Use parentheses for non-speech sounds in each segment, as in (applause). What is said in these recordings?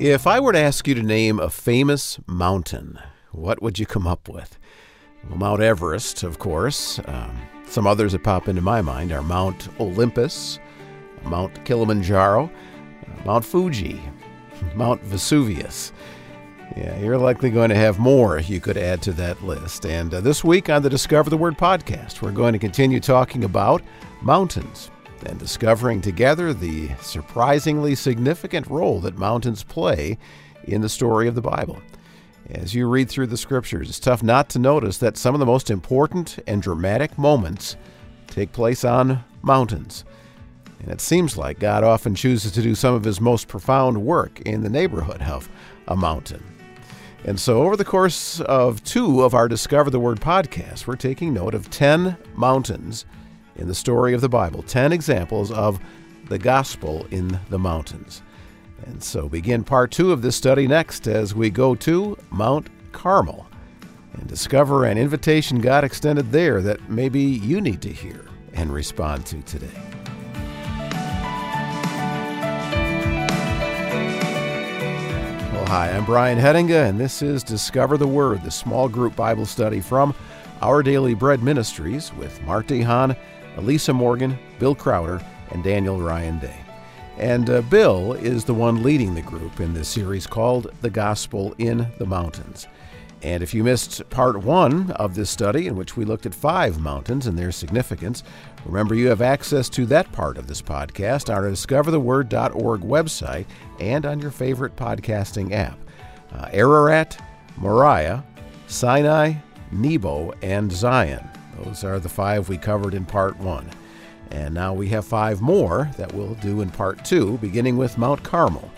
If I were to ask you to name a famous mountain, what would you come up with? Well, Mount Everest, of course. Um, some others that pop into my mind are Mount Olympus, Mount Kilimanjaro, uh, Mount Fuji, (laughs) Mount Vesuvius. Yeah, you're likely going to have more you could add to that list. And uh, this week on the Discover the Word podcast, we're going to continue talking about mountains and discovering together the surprisingly significant role that mountains play in the story of the Bible. As you read through the scriptures, it's tough not to notice that some of the most important and dramatic moments take place on mountains. And it seems like God often chooses to do some of his most profound work in the neighborhood of a mountain. And so, over the course of two of our Discover the Word podcasts, we're taking note of 10 mountains in the story of the Bible, 10 examples of the gospel in the mountains. And so, begin part two of this study next as we go to Mount Carmel and discover an invitation God extended there that maybe you need to hear and respond to today. Well, hi, I'm Brian Hettinga, and this is Discover the Word, the small group Bible study from Our Daily Bread Ministries with Mart DeHaan, Elisa Morgan, Bill Crowder, and Daniel Ryan Day. And uh, Bill is the one leading the group in this series called The Gospel in the Mountains. And if you missed part one of this study, in which we looked at five mountains and their significance, remember you have access to that part of this podcast on our discovertheword.org website and on your favorite podcasting app. Uh, Ararat, Moriah, Sinai, Nebo, and Zion. Those are the five we covered in part one. And now we have five more that we'll do in part two, beginning with Mount Carmel,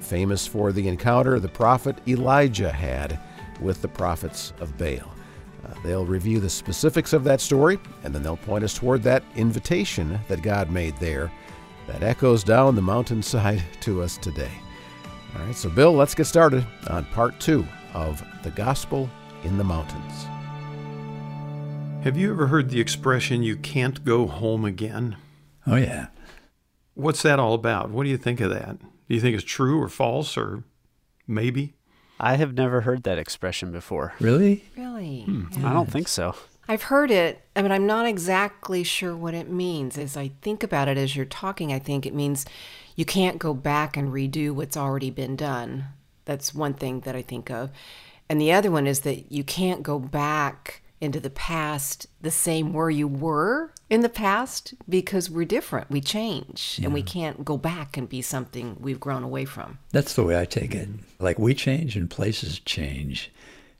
famous for the encounter the prophet Elijah had with the prophets of Baal. Uh, they'll review the specifics of that story, and then they'll point us toward that invitation that God made there that echoes down the mountainside (laughs) to us today. All right, so Bill, let's get started on part two of The Gospel in the Mountains. Have you ever heard the expression, you can't go home again? Oh, yeah. What's that all about? What do you think of that? Do you think it's true or false or maybe? I have never heard that expression before. Really? Really? Hmm. I don't think so. I've heard it, I mean, I'm not exactly sure what it means. As I think about it as you're talking, I think it means you can't go back and redo what's already been done. That's one thing that I think of. And the other one is that you can't go back into the past the same where you were in the past because we're different. We change and we can't go back and be something we've grown away from. That's the way I take it. Like we change and places change.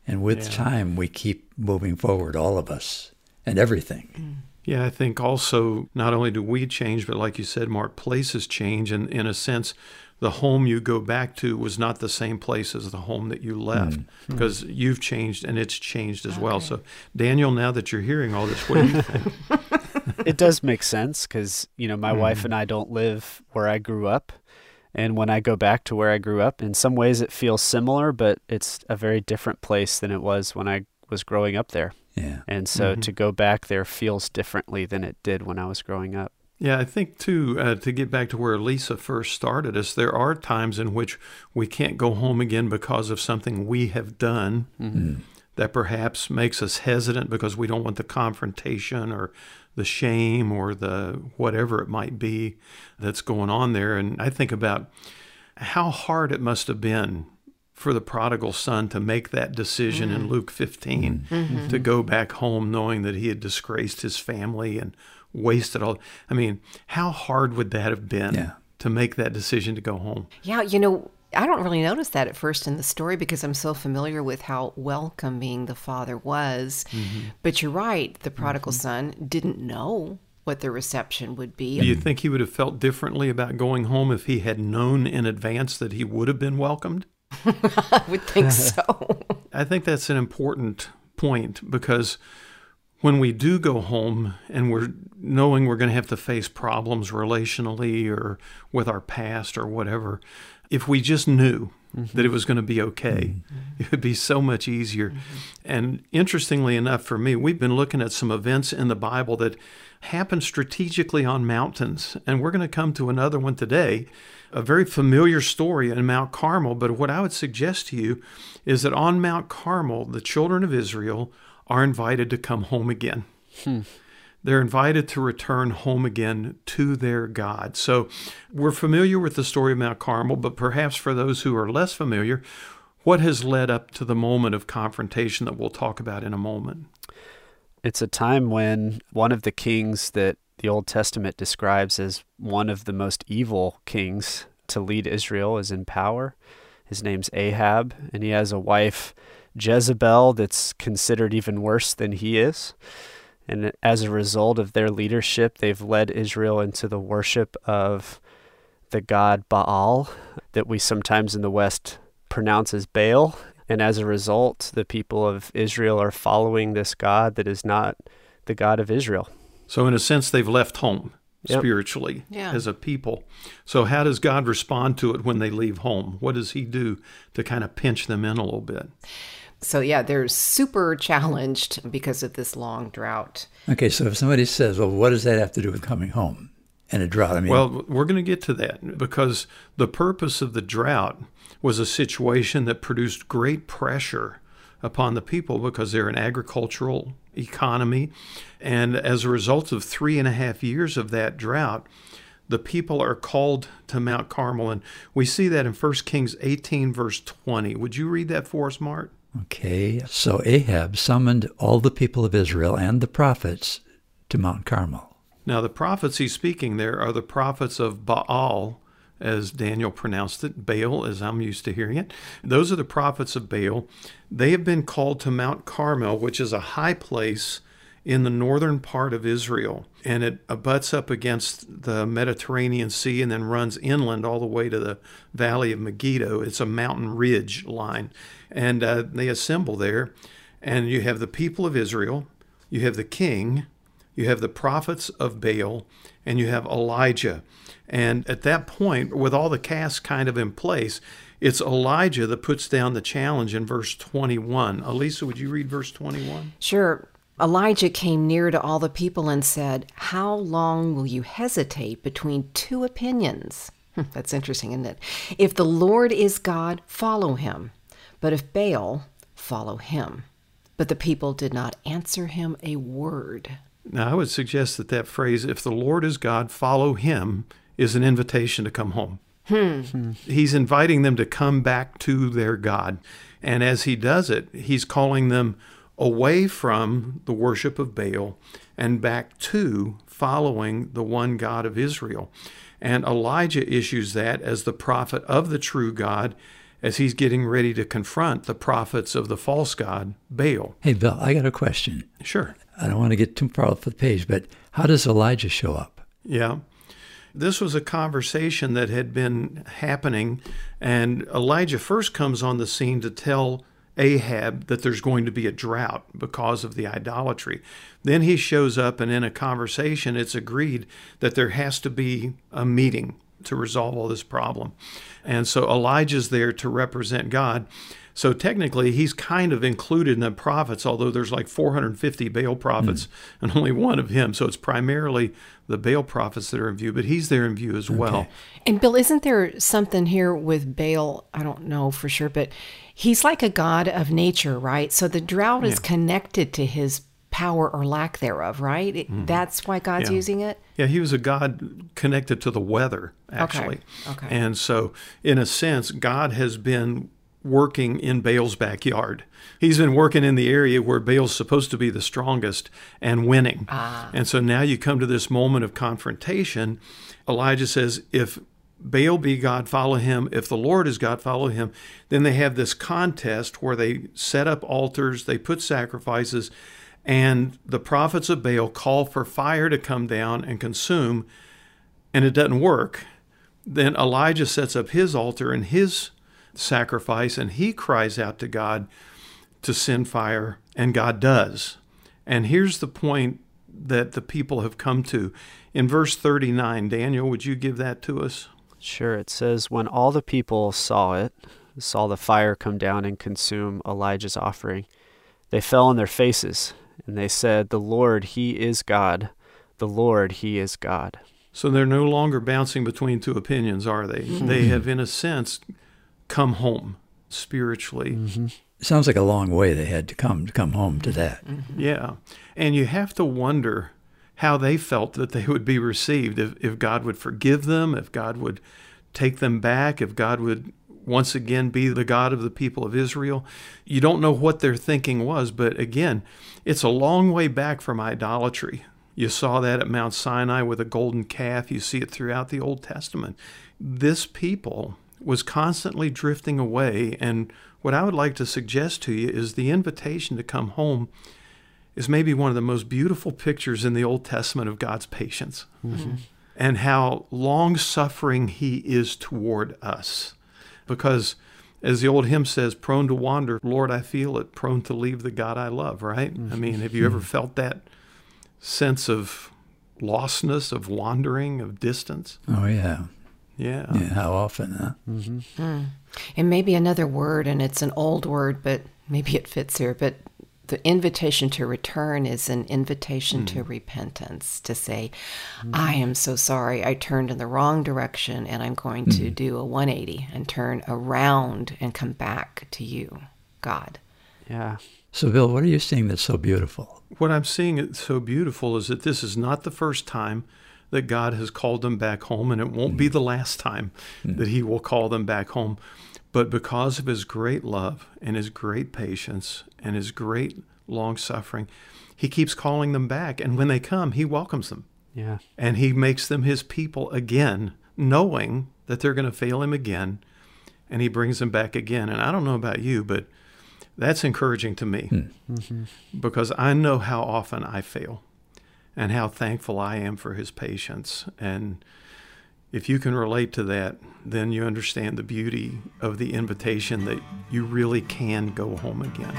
And with time, we keep moving forward, all of us and everything. Mm. Yeah, I think also not only do we change, but like you said, Mart, places change. And in a sense, the home you go back to was not the same place as the home that you left hmm. Hmm. because you've changed and it's changed as well. So, Daniel, now that you're hearing all this, what do you (laughs) think? It does make sense because, you know, my hmm. wife and I don't live where I grew up. And when I go back to where I grew up, in some ways it feels similar, but it's a very different place than it was when I was growing up there. Yeah. And so mm-hmm. to go back there feels differently than it did when I was growing up. Yeah, I think too, uh, to get back to where Lisa first started us, there are times in which we can't go home again because of something we have done mm-hmm. that perhaps makes us hesitant because we don't want the confrontation or the shame or the whatever it might be that's going on there. And I think about how hard it must have been for the prodigal son to make that decision in mm-hmm. Luke 15 mm-hmm. to go back home knowing that he had disgraced his family and wasted all. I mean, how hard would that have been Yeah. to make that decision to go home? Yeah, you know, I don't really notice that at first in the story because I'm so familiar with how welcoming the father was. Mm-hmm. But you're right, the prodigal mm-hmm. son didn't know what the reception would be. Do you think he would have felt differently about going home if he had known in advance that he would have been welcomed? (laughs) I would think (laughs) so. I think that's an important point because when we do go home and we're knowing we're going to have to face problems relationally or with our past or whatever, if we just knew mm-hmm. that it was going to be okay, mm-hmm. it would be so much easier. Mm-hmm. And interestingly enough, for me, we've been looking at some events in the Bible that happen strategically on mountains. And we're going to come to another one today, a very familiar story in Mount Carmel. But what I would suggest to you is that on Mount Carmel, the children of Israel are invited to come home again. Hmm. They're invited to return home again to their God. So we're familiar with the story of Mount Carmel, but perhaps for those who are less familiar, what has led up to the moment of confrontation that we'll talk about in a moment? It's a time when one of the kings that the Old Testament describes as one of the most evil kings to lead Israel is in power. His name's Ahab, and he has a wife, Jezebel, that's considered even worse than he is. And as a result of their leadership, they've led Israel into the worship of the god Baal, that we sometimes in the West pronounce as Baal. And as a result, the people of Israel are following this God that is not the God of Israel. So, in a sense, they've left home yep. spiritually yeah. as a people. So, how does God respond to it when they leave home? What does He do to kind of pinch them in a little bit? So, yeah, they're super challenged (laughs) because of this long drought. Okay, so if somebody says, well, what does that have to do with coming home and a drought? I mean, well, we're going to get to that because the purpose of the drought was a situation that produced great pressure upon the people because they're an agricultural economy. And as a result of three and a half years of that drought, the people are called to Mount Carmel. And we see that in 1 Kings 18, verse 20. Would you read that for us, Mart? Okay. So Ahab summoned all the people of Israel and the prophets to Mount Carmel. Now, the prophets he's speaking there are the prophets of Baal, as Daniel pronounced it, Baal, as I'm used to hearing it. Those are the prophets of Baal. They have been called to Mount Carmel, which is a high place in the northern part of Israel, and it abuts up against the Mediterranean Sea and then runs inland all the way to the valley of Megiddo. It's a mountain ridge line, and uh, they assemble there, and you have the people of Israel, you have the king, you have the prophets of Baal, and you have Elijah. And at that point, with all the cast kind of in place, it's Elijah that puts down the challenge in verse 21. Elisa, would you read verse 21? Sure. Elijah came near to all the people and said, How long will you hesitate between two opinions? That's interesting, isn't it? If the Lord is God, follow him. But if Baal, follow him. But the people did not answer him a word. Now, I would suggest that that phrase, if the Lord is God, follow him, is an invitation to come home. Hmm. He's inviting them to come back to their God. And as he does it, he's calling them away from the worship of Baal and back to following the one God of Israel. And Elijah issues that as the prophet of the true God as he's getting ready to confront the prophets of the false God, Baal. Hey, Bill, I got a question. Sure. I don't want to get too far off the page, but how does Elijah show up? Yeah. This was a conversation that had been happening, and Elijah first comes on the scene to tell Ahab that there's going to be a drought because of the idolatry. Then he shows up, and in a conversation, it's agreed that there has to be a meeting to resolve all this problem. And so Elijah's there to represent God. So technically, he's kind of included in the prophets, although there's like 450 Baal prophets mm. and only one of him. So it's primarily the Baal prophets that are in view, but he's there in view as okay. well. And Bill, isn't there something here with Baal? I don't know for sure, but he's like a god of nature, right? So the drought yeah. is connected to his power or lack thereof, right? mm That's why God's yeah. using it? Yeah, he was a God connected to the weather, actually. Okay. okay. And so, in a sense, God has been working in Baal's backyard. He's been working in the area where Baal's supposed to be the strongest and winning. Ah. And so now you come to this moment of confrontation. Elijah says, if Baal be God, follow him. If the Lord is God, follow him. Then they have this contest where they set up altars, they put sacrifices, and the prophets of Baal call for fire to come down and consume, and it doesn't work. Then Elijah sets up his altar and his sacrifice, and he cries out to God to send fire, and God does. And here's the point that the people have come to. In verse 39, Daniel, would you give that to us? Sure. It says, When all the people saw it, saw the fire come down and consume Elijah's offering, they fell on their faces, and they said, The Lord, He is God. The Lord, He is God. So they're no longer bouncing between two opinions, are they? Mm-hmm. They have, in a sense, come home spiritually. Mm-hmm. Sounds like a long way they had to come to come home to that. Mm-hmm. Yeah. And you have to wonder how they felt that they would be received if, if God would forgive them, if God would take them back, if God would once again be the God of the people of Israel. You don't know what their thinking was, but again, it's a long way back from idolatry. You saw that at Mount Sinai with a golden calf. You see it throughout the Old Testament. This people was constantly drifting away. And what I would like to suggest to you is the invitation to come home is maybe one of the most beautiful pictures in the Old Testament of God's patience mm-hmm. and how long suffering He is toward us. Because, as the old hymn says, prone to wander, Lord, I feel it, prone to leave the God I love, right? Mm-hmm. I mean, have you ever felt that sense of lostness, of wandering, of distance? Oh, yeah. Yeah. yeah how often, huh? Mm-hmm. Mm. And maybe another word, and it's an old word, but maybe it fits here, but the invitation to return is an invitation mm. to repentance to say mm. i am so sorry i turned in the wrong direction and i'm going mm. to do a 180 and turn around and come back to you god yeah so bill what are you seeing that's so beautiful what i'm seeing that's so beautiful is that this is not the first time that god has called them back home and it won't be mm. the last time mm. that he will call them back home but because of his great love and his great patience and his great long suffering, he keeps calling them back. And when they come, he welcomes them. Yeah. And he makes them his people again, knowing that they're going to fail him again. And he brings them back again. And I don't know about you, but that's encouraging to me hmm. mm-hmm. because I know how often I fail and how thankful I am for his patience. And if you can relate to that, then you understand the beauty of the invitation that you really can go home again.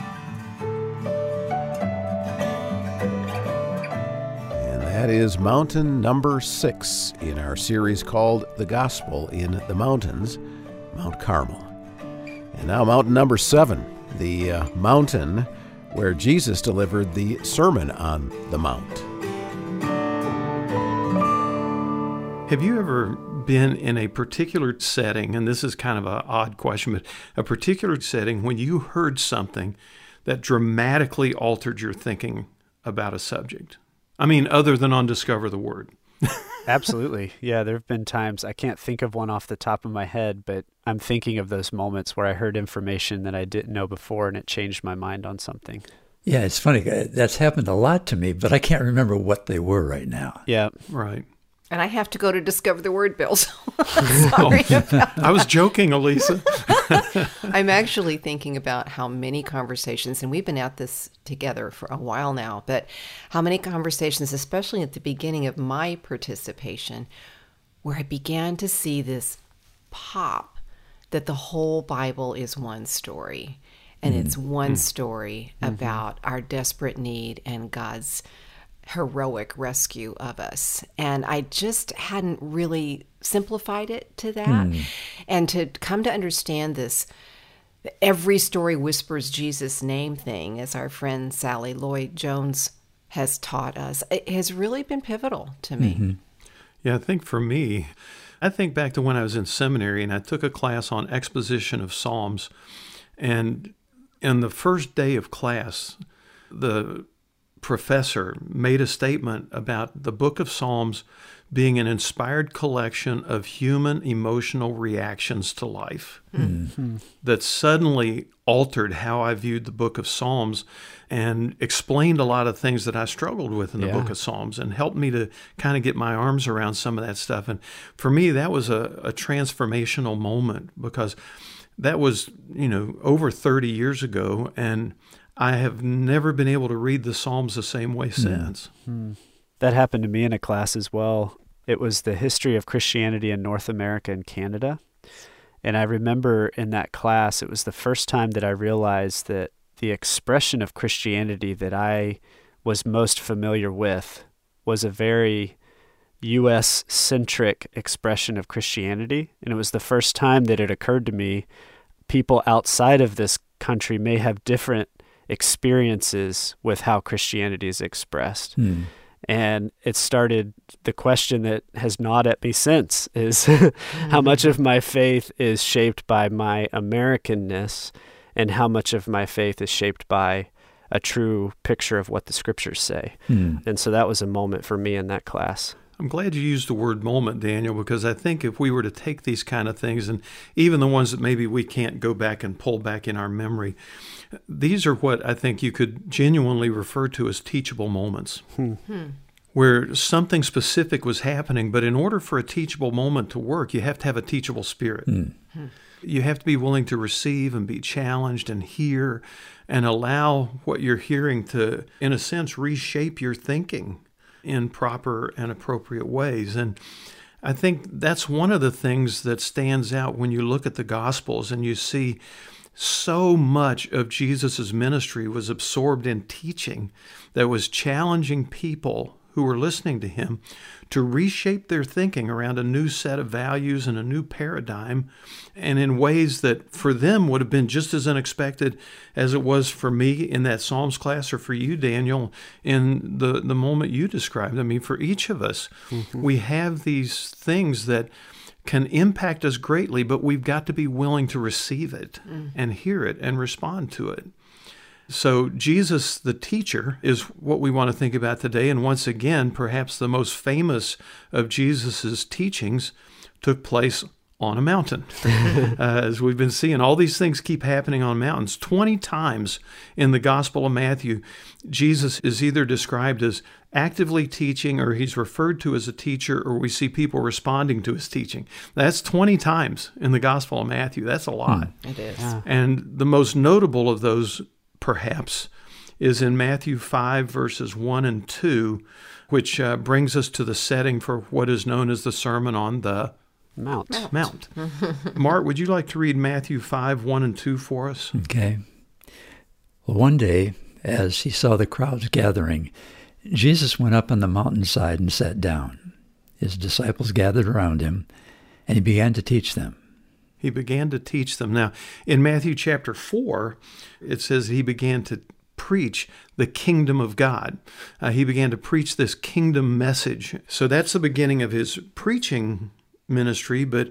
And that is mountain number six in our series called The Gospel in the Mountains, Mount Carmel. And now, mountain number seven, the uh, mountain where Jesus delivered the Sermon on the Mount. Have you ever been in a particular setting, and this is kind of an odd question, but a particular setting when you heard something that dramatically altered your thinking about a subject? I mean, other than on Discover the Word. Absolutely. (laughs) Yeah, there have been times, I can't think of one off the top of my head, but I'm thinking of those moments where I heard information that I didn't know before and it changed my mind on something. Yeah, it's funny. Uh, that's happened a lot to me, but I can't remember what they were right now. Yeah. Right. And I have to go to discover the word, bills. (laughs) (laughs) Sorry I was joking, Elisa. (laughs) I'm actually thinking about how many conversations, and we've been at this together for a while now, but how many conversations, especially at the beginning of my participation, where I began to see this pop that the whole Bible is one story. And mm. it's one mm. story mm-hmm. about our desperate need and God's heroic rescue of us. And I just hadn't really simplified it to that. Mm. And to come to understand this every story whispers Jesus' name thing, as our friend Sally Lloyd Jones has taught us, it has really been pivotal to me. Mm-hmm. Yeah, I think for me, I think back to when I was in seminary and I took a class on exposition of Psalms. And in the first day of class, the professor made a statement about the book of Psalms being an inspired collection of human emotional reactions to life mm-hmm. that suddenly altered how I viewed the book of Psalms and explained a lot of things that I struggled with in the yeah. book of Psalms and helped me to kind of get my arms around some of that stuff. And for me, that was a, a transformational moment because that was, you know, over 30 years ago. And I have never been able to read the Psalms the same way hmm. since. Mm. That happened to me in a class as well. It was the history of Christianity in North America and Canada. And I remember in that class, it was the first time that I realized that the expression of Christianity that I was most familiar with was a very US centric expression of Christianity. And it was the first time that it occurred to me people outside of this country may have different experiences with how Christianity is expressed. Hmm. And it started the question that has gnawed at me since is (laughs) how much of my faith is shaped by my Americanness and how much of my faith is shaped by a true picture of what the scriptures say. Hmm. And so that was a moment for me in that class. I'm glad you used the word moment, Daniel, because I think if we were to take these kind of things, and even the ones that maybe we can't go back and pull back in our memory, these are what I think you could genuinely refer to as teachable moments. Hmm. Hmm. Where something specific was happening, but in order for a teachable moment to work, you have to have a teachable spirit. Hmm. You have to be willing to receive and be challenged and hear and allow what you're hearing to, in a sense, reshape your thinking in proper and appropriate ways. And I think that's one of the things that stands out when you look at the Gospels and you see so much of Jesus' ministry was absorbed in teaching that was challenging people who were listening to him to reshape their thinking around a new set of values and a new paradigm, and in ways that for them would have been just as unexpected as it was for me in that Psalms class or for you, Daniel, in the, the moment you described. I mean, for each of us, mm-hmm. we have these things that can impact us greatly, but we've got to be willing to receive it mm. and hear it and respond to it. So, Jesus, the teacher, is what we want to think about today. And once again, perhaps the most famous of Jesus' teachings took place on a mountain. (laughs) uh, as we've been seeing, all these things keep happening on mountains. 20 times in the Gospel of Matthew, Jesus is either described as actively teaching or he's referred to as a teacher or we see people responding to his teaching. That's 20 times in the Gospel of Matthew. That's a lot. It is. And the most notable of those, perhaps, is in Matthew 5, verses 1 and 2, which uh, brings us to the setting for what is known as the Sermon on the Mount. Mount. Mount. (laughs) Mart, would you like to read Matthew 5, 1 and 2 for us? Okay. Well, one day, as he saw the crowds gathering, Jesus went up on the mountainside and sat down. His disciples gathered around him, and he began to teach them. He began to teach them. Now, in Matthew chapter 4, it says he began to preach the kingdom of God. Uh, he began to preach this kingdom message. So that's the beginning of his preaching ministry. But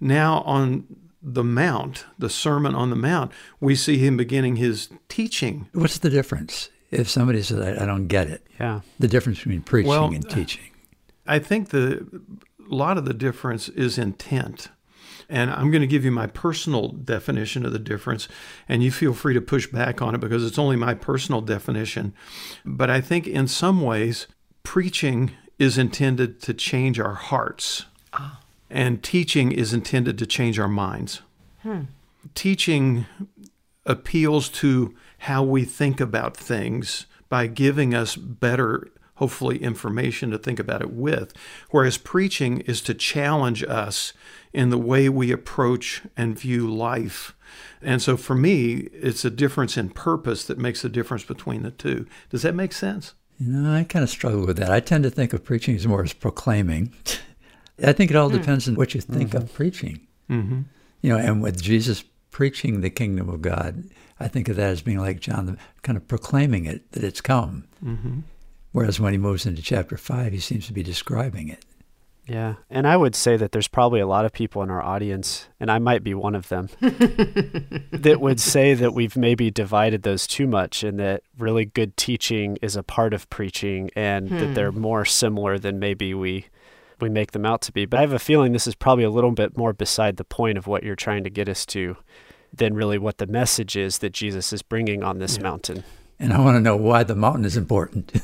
now on the Mount, the Sermon on the Mount, we see him beginning his teaching. What's the difference? If somebody says, I, I don't get it, Yeah. the difference between preaching Well, and teaching. I think the a lot of the difference is intent. And I'm going to give you my personal definition of the difference, and you feel free to push back on it because it's only my personal definition. But I think in some ways, preaching is intended to change our hearts, ah. and teaching is intended to change our minds. Hmm. Teaching appeals to how we think about things by giving us better, hopefully, information to think about it with. Whereas preaching is to challenge us in the way we approach and view life. And so for me, it's a difference in purpose that makes the difference between the two. Does that make sense? You know, I kind of struggle with that. I tend to think of preaching as more as proclaiming. I think it all depends on what you think of preaching. Mm-hmm. You know, and with Jesus preaching the kingdom of God, I think of that as being like John, kind of proclaiming it that it's come. Mm-hmm. Whereas when he moves into chapter five, he seems to be describing it. Yeah. And I would say that there's probably a lot of people in our audience, and I might be one of them, (laughs) that would say that we've maybe divided those too much and that really good teaching is a part of preaching and that they're hmm. more similar than maybe we we make them out to be. But I have a feeling this is probably a little bit more beside the point of what you're trying to get us to than really what the message is that Jesus is bringing on this mountain. And I want to know why the mountain is important. (laughs)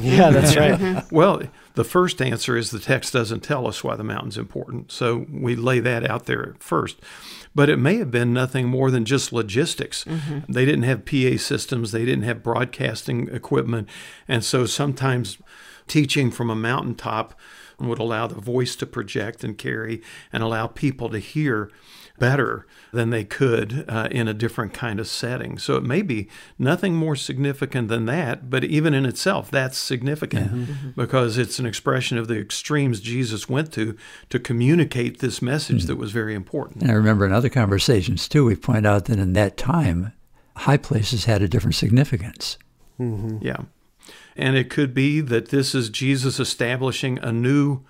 Yeah, that's right. Mm-hmm. Well, the first answer is the text doesn't tell us why the mountain's important. So we lay that out there first. But it may have been nothing more than just logistics. Mm-hmm. They didn't have PA systems, they didn't have broadcasting equipment. And so sometimes teaching from a mountaintop would allow the voice to project and carry and allow people to hear better than they could uh, in a different kind of setting. So it may be nothing more significant than that, but even in itself, that's significant mm-hmm. because it's an expression of the extremes Jesus went to to communicate this message mm-hmm. that was very important. And I remember in other conversations too, we point out that in that time, high places had a different significance. Mm-hmm. Yeah. And it could be that this is Jesus establishing a new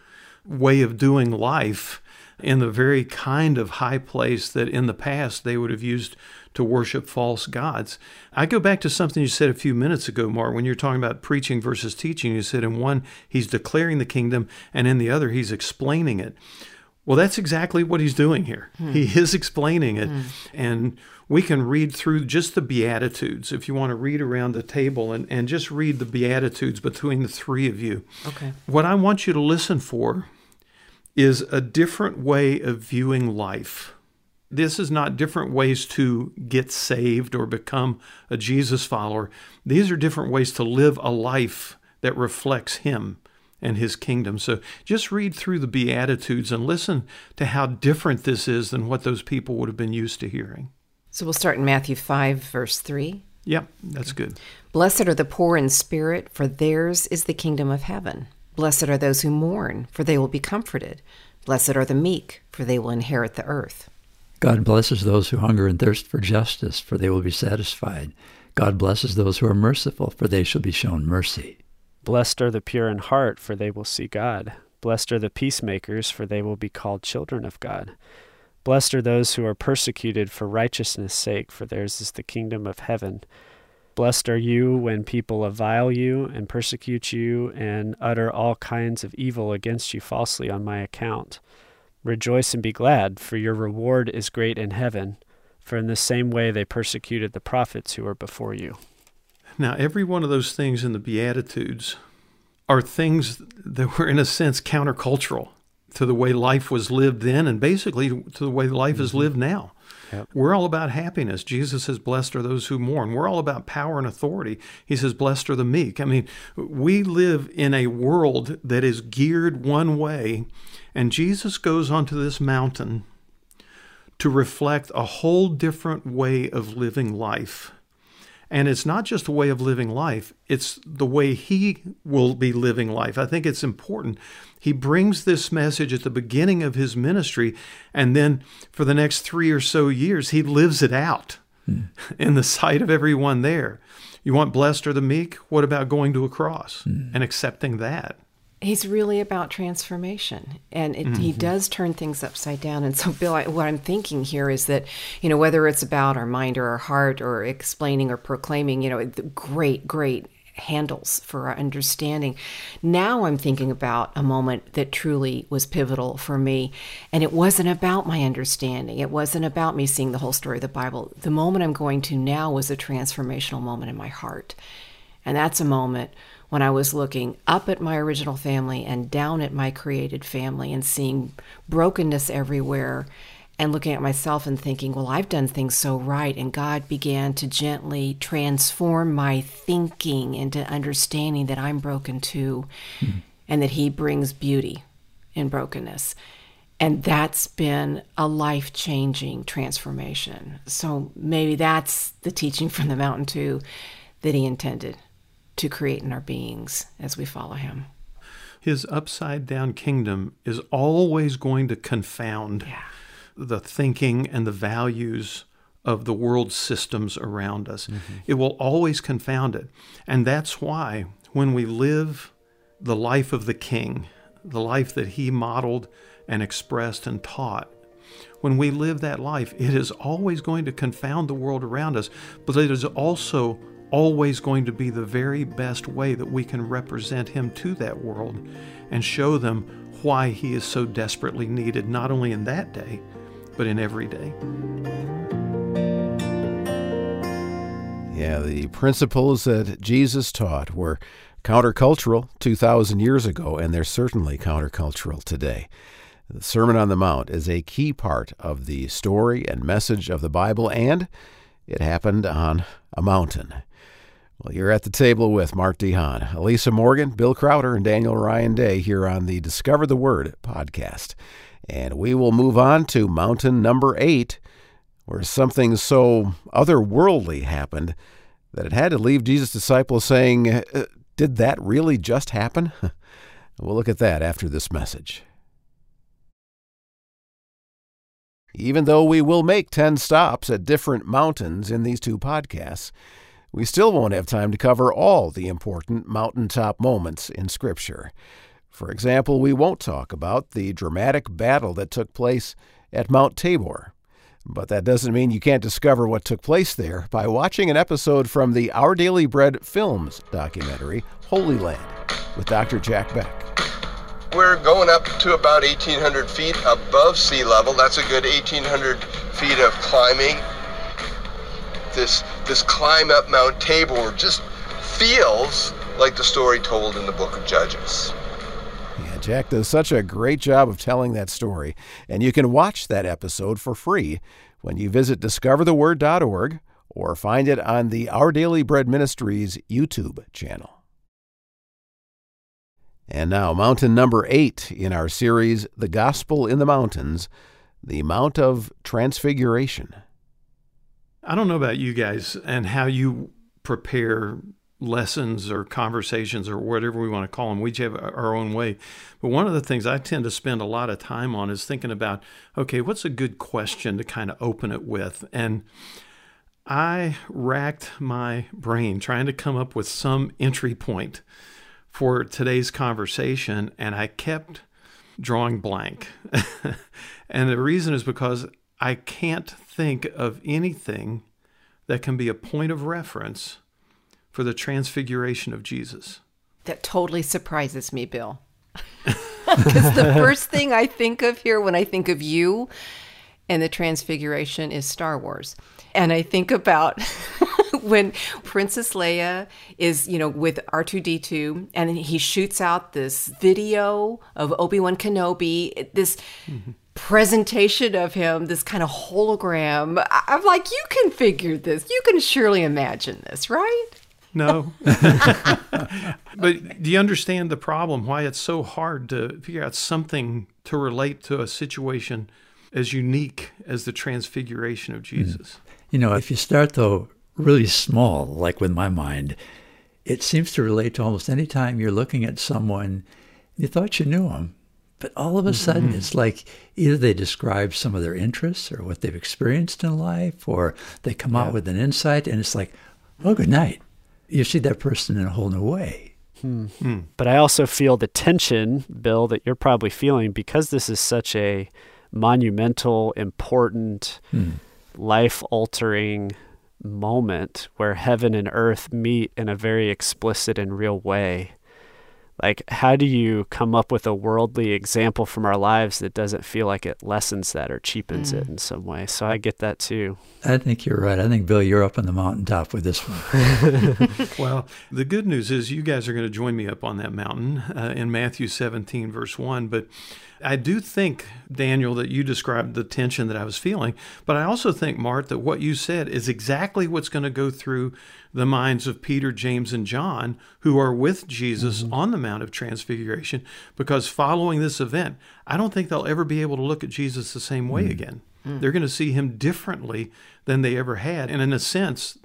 way of doing life in the very kind of high place that in the past they would have used to worship false gods. I go back to something you said a few minutes ago, Mart, when you're talking about preaching versus teaching. You said in one, he's declaring the kingdom, and in the other, he's explaining it. Well, that's exactly what he's doing here. Hmm. He is explaining it. Hmm. And we can read through just the Beatitudes if you want to read around the table and, and just read the Beatitudes between the three of you. Okay. What I want you to listen for is a different way of viewing life. This is not different ways to get saved or become a Jesus follower. These are different ways to live a life that reflects Him and His kingdom. So just read through the Beatitudes and listen to how different this is than what those people would have been used to hearing. So we'll start in Matthew 5, verse 3. Yep, that's good. Blessed are the poor in spirit, for theirs is the kingdom of heaven. Blessed are those who mourn, for they will be comforted. Blessed are the meek, for they will inherit the earth. God blesses those who hunger and thirst for justice, for they will be satisfied. God blesses those who are merciful, for they shall be shown mercy. Blessed are the pure in heart, for they will see God. Blessed are the peacemakers, for they will be called children of God. Blessed are those who are persecuted for righteousness' sake, for theirs is the kingdom of heaven. Blessed are you when people revile you and persecute you and utter all kinds of evil against you falsely on my account. Rejoice and be glad, for your reward is great in heaven, for in the same way they persecuted the prophets who were before you. Now, every one of those things in the Beatitudes are things that were, in a sense, countercultural to the way life was lived then and basically to the way life mm-hmm. is lived now. Yep. We're all about happiness. Jesus says, Blessed are those who mourn. We're all about power and authority. He says, Blessed are the meek. I mean, we live in a world that is geared one way, and Jesus goes onto this mountain to reflect a whole different way of living life. And it's not just a way of living life, it's the way he will be living life. I think it's important. He brings this message at the beginning of his ministry, and then for the next three or so years, he lives it out mm. in the sight of everyone there. You want blessed or the meek? What about going to a cross mm. and accepting that? He's really about transformation and it, mm-hmm. he does turn things upside down. And so bill I, what i'm thinking here is that you know whether it's about our mind or our heart or explaining or proclaiming you know great great handles for our understanding. Now i'm thinking about a moment that truly was pivotal for me and it wasn't about my understanding. It wasn't about me seeing the whole story of the bible. The moment i'm going to now was a transformational moment in my heart. And that's a moment when I was looking up at my original family and down at my created family and seeing brokenness everywhere and looking at myself and thinking, well, I've done things so right. And God began to gently transform my thinking into understanding that I'm broken too mm-hmm. and that He brings beauty in brokenness. And that's been a life changing transformation. So maybe that's the teaching from the mountain too that He intended to create in our beings as we follow Him. His upside down kingdom is always going to confound yeah. the thinking and the values of the world systems around us. Mm-hmm. It will always confound it. And that's why when we live the life of the king, the life that he modeled and expressed and taught, when we live that life, it is always going to confound the world around us, but it is also always going to be the very best way that we can represent Him to that world and show them why He is so desperately needed, not only in that day, but in every day. Yeah, the principles that Jesus taught were countercultural 2,000 years ago, and they're certainly countercultural today. The Sermon on the Mount is a key part of the story and message of the Bible, and it happened on a mountain. Well, you're at the table with Mart DeHaan, Elisa Morgan, Bill Crowder, and Daniel Ryan Day here on the Discover the Word podcast. And we will move on to mountain number eight, where something so otherworldly happened that it had to leave Jesus' disciples saying, uh, Did that really just happen? (laughs) we'll look at that after this message. Even though we will make 10 stops at different mountains in these two podcasts, we still won't have time to cover all the important mountaintop moments in Scripture. For example, we won't talk about the dramatic battle that took place at Mount Tabor. But that doesn't mean you can't discover what took place there by watching an episode from the Our Daily Bread Films documentary, Holy Land, with Dr. Jack Beck. We're going up to about 1,800 feet above sea level. That's a good 1,800 feet of climbing. This, this climb up Mount Tabor just feels like the story told in the book of Judges. Yeah, Jack does such a great job of telling that story, and you can watch that episode for free when you visit discovertheword.org or find it on the Our Daily Bread Ministries YouTube channel. And now, mountain number eight in our series, The Gospel in the Mountains, the Mount of Transfiguration. I don't know about you guys and how you prepare lessons or conversations or whatever we want to call them. We each have our own way. But one of the things I tend to spend a lot of time on is thinking about okay, what's a good question to kind of open it with? And I racked my brain trying to come up with some entry point for today's conversation, and I kept drawing blank. (laughs) and the reason is because I can't think of anything that can be a point of reference for the transfiguration of Jesus. That totally surprises me, Bill. (laughs) Because the first thing I think of here when I think of you and the transfiguration is Star Wars. And I think about (laughs) when Princess Leia is, you know, with R2D2 and he shoots out this video of Obi-Wan Kenobi, this mm-hmm. Presentation of him, this kind of hologram. I'm like, you can figure this. You can surely imagine this, right? No. (laughs) but do you understand the problem? Why it's so hard to figure out something to relate to a situation as unique as the transfiguration of mm. Jesus? You know, if you start though really small, like with my mind, it seems to relate to almost any time you're looking at someone, you thought you knew them, but all of a sudden mm-hmm. it's like either they describe some of their interests or what they've experienced in life, or they come yeah. out with an insight and it's like, oh, good night. You see that person in a whole new way. Hmm. Hmm. But I also feel the tension, Bill, that you're probably feeling because this is such a monumental, important, hmm. life altering moment where heaven and earth meet in a very explicit and real way. Like, how do you come up with a worldly example from our lives that doesn't feel like it lessens that or cheapens mm. it in some way? So I get that too. I think you're right. I think, Bill, you're up on the mountaintop with this one. (laughs) (laughs) well, the good news is you guys are going to join me up on that mountain uh, in Matthew 17, verse 1. But I do think, Daniel, that you described the tension that I was feeling, but I also think, Mart, that what you said is exactly what's going to go through the minds of Peter, James, and John, who are with Jesus mm-hmm. on the Mount of Transfiguration, because following this event, I don't think they'll ever be able to look at Jesus the same way mm-hmm. again. Mm-hmm. They're going to see him differently than they ever had. And in a sense,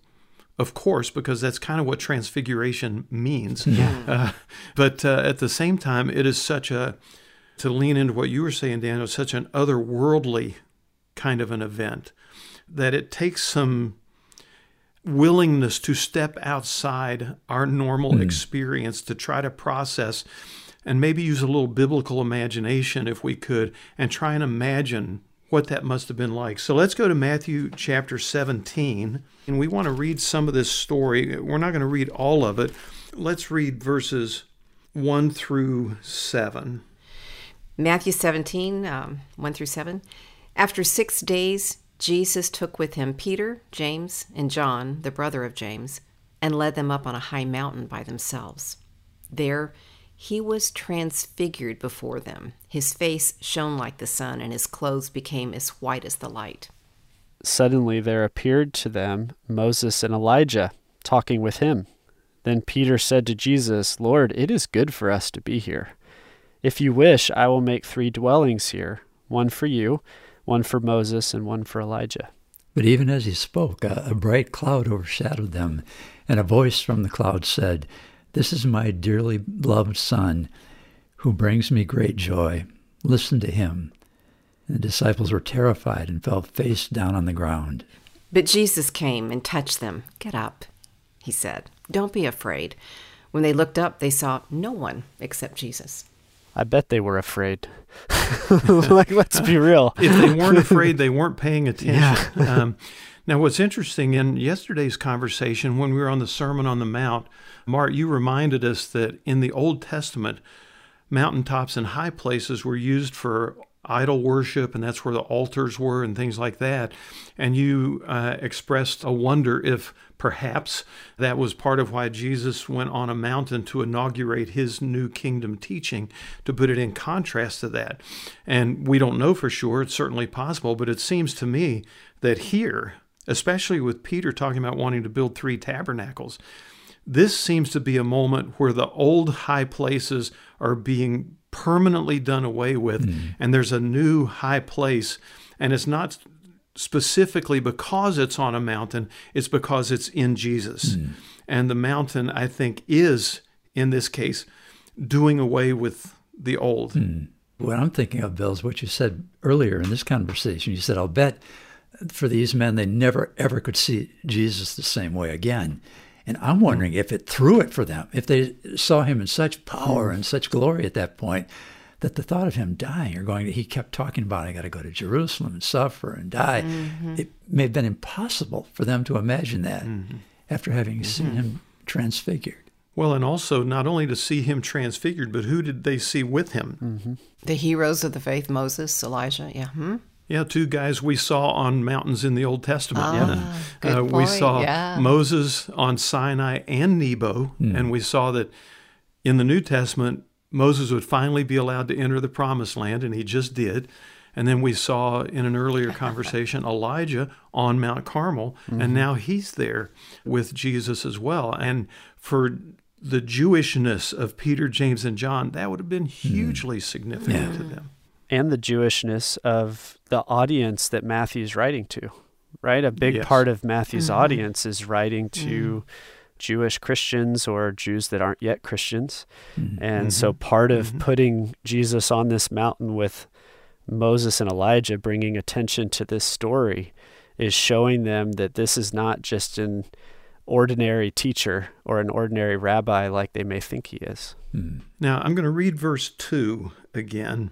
of course, because that's kind of what transfiguration means. Yeah. Uh, but uh, at the same time, it is such a to lean into what you were saying, Daniel, such an otherworldly kind of an event that it takes some willingness to step outside our normal mm. experience to try to process and maybe use a little biblical imagination if we could and try and imagine what that must have been like. So let's go to Matthew chapter 17 and we want to read some of this story. We're not going to read all of it. Let's read verses 1 through 7. Matthew 17, um, 1 through 7. After six days, Jesus took with him Peter, James, and John, the brother of James, and led them up on a high mountain by themselves. There he was transfigured before them. His face shone like the sun, and his clothes became as white as the light. Suddenly there appeared to them Moses and Elijah talking with him. Then Peter said to Jesus, Lord, it is good for us to be here. If you wish, I will make three dwellings here one for you, one for Moses, and one for Elijah. But even as he spoke, a, a bright cloud overshadowed them, and a voice from the cloud said, This is my dearly loved Son, who brings me great joy. Listen to him. And the disciples were terrified and fell face down on the ground. But Jesus came and touched them. Get up, he said. Don't be afraid. When they looked up, they saw no one except Jesus. I bet they were afraid. (laughs) like, let's be real. (laughs) if they weren't afraid, they weren't (laughs) paying attention. Um, now, what's interesting in yesterday's conversation, when we were on the Sermon on the Mount, Mart, you reminded us that in the Old Testament, mountaintops and high places were used for idol worship, and that's where the altars were and things like that. And you uh, expressed a wonder if perhaps that was part of why Jesus went on a mountain to inaugurate his new kingdom teaching, to put it in contrast to that. And we don't know for sure, it's certainly possible, but it seems to me that here, especially with Peter talking about wanting to build three tabernacles, this seems to be a moment where the old high places are being permanently done away with, mm. and there's a new high place. And it's not specifically because it's on a mountain, it's because it's in Jesus. Mm. And the mountain, I think, is, in this case, doing away with the old. Mm. What I'm thinking of, Bill, is what you said earlier in this conversation. You said, I'll bet for these men, they never, ever could see Jesus the same way again. And I'm wondering if it threw it for them, if they saw him in such power and such glory at that point, that the thought of him dying or going, he kept talking about, I got to go to Jerusalem and suffer and die. Mm-hmm. It may have been impossible for them to imagine that mm-hmm. after having mm-hmm. seen him transfigured. Well, and also not only to see him transfigured, but who did they see with him? Mm-hmm. The heroes of the faith, Moses, Elijah. Yeah. Hmm? Yeah, two guys we saw on mountains in the Old Testament. Ah, yeah. Uh, we saw yeah. Moses on Sinai and Nebo, mm. and we saw that in the New Testament, Moses would finally be allowed to enter the promised land, and he just did. And then we saw in an earlier conversation (laughs) Elijah on Mount Carmel, mm-hmm. and now he's there with Jesus as well. And for the Jewishness of Peter, James, and John, that would have been hmm. hugely mm. significant yeah. to them and the Jewishness of the audience that Matthew's writing to, right? A big yes. part of Matthew's mm-hmm. audience is writing to mm. Jewish Christians or Jews that aren't yet Christians. Mm-hmm. And so mm-hmm. part of mm-hmm. putting Jesus on this mountain with Moses and Elijah bringing attention to this story is showing them that this is not just an ordinary teacher or an ordinary rabbi like they may think he is. Mm. Now, I'm going to read verse 2 again.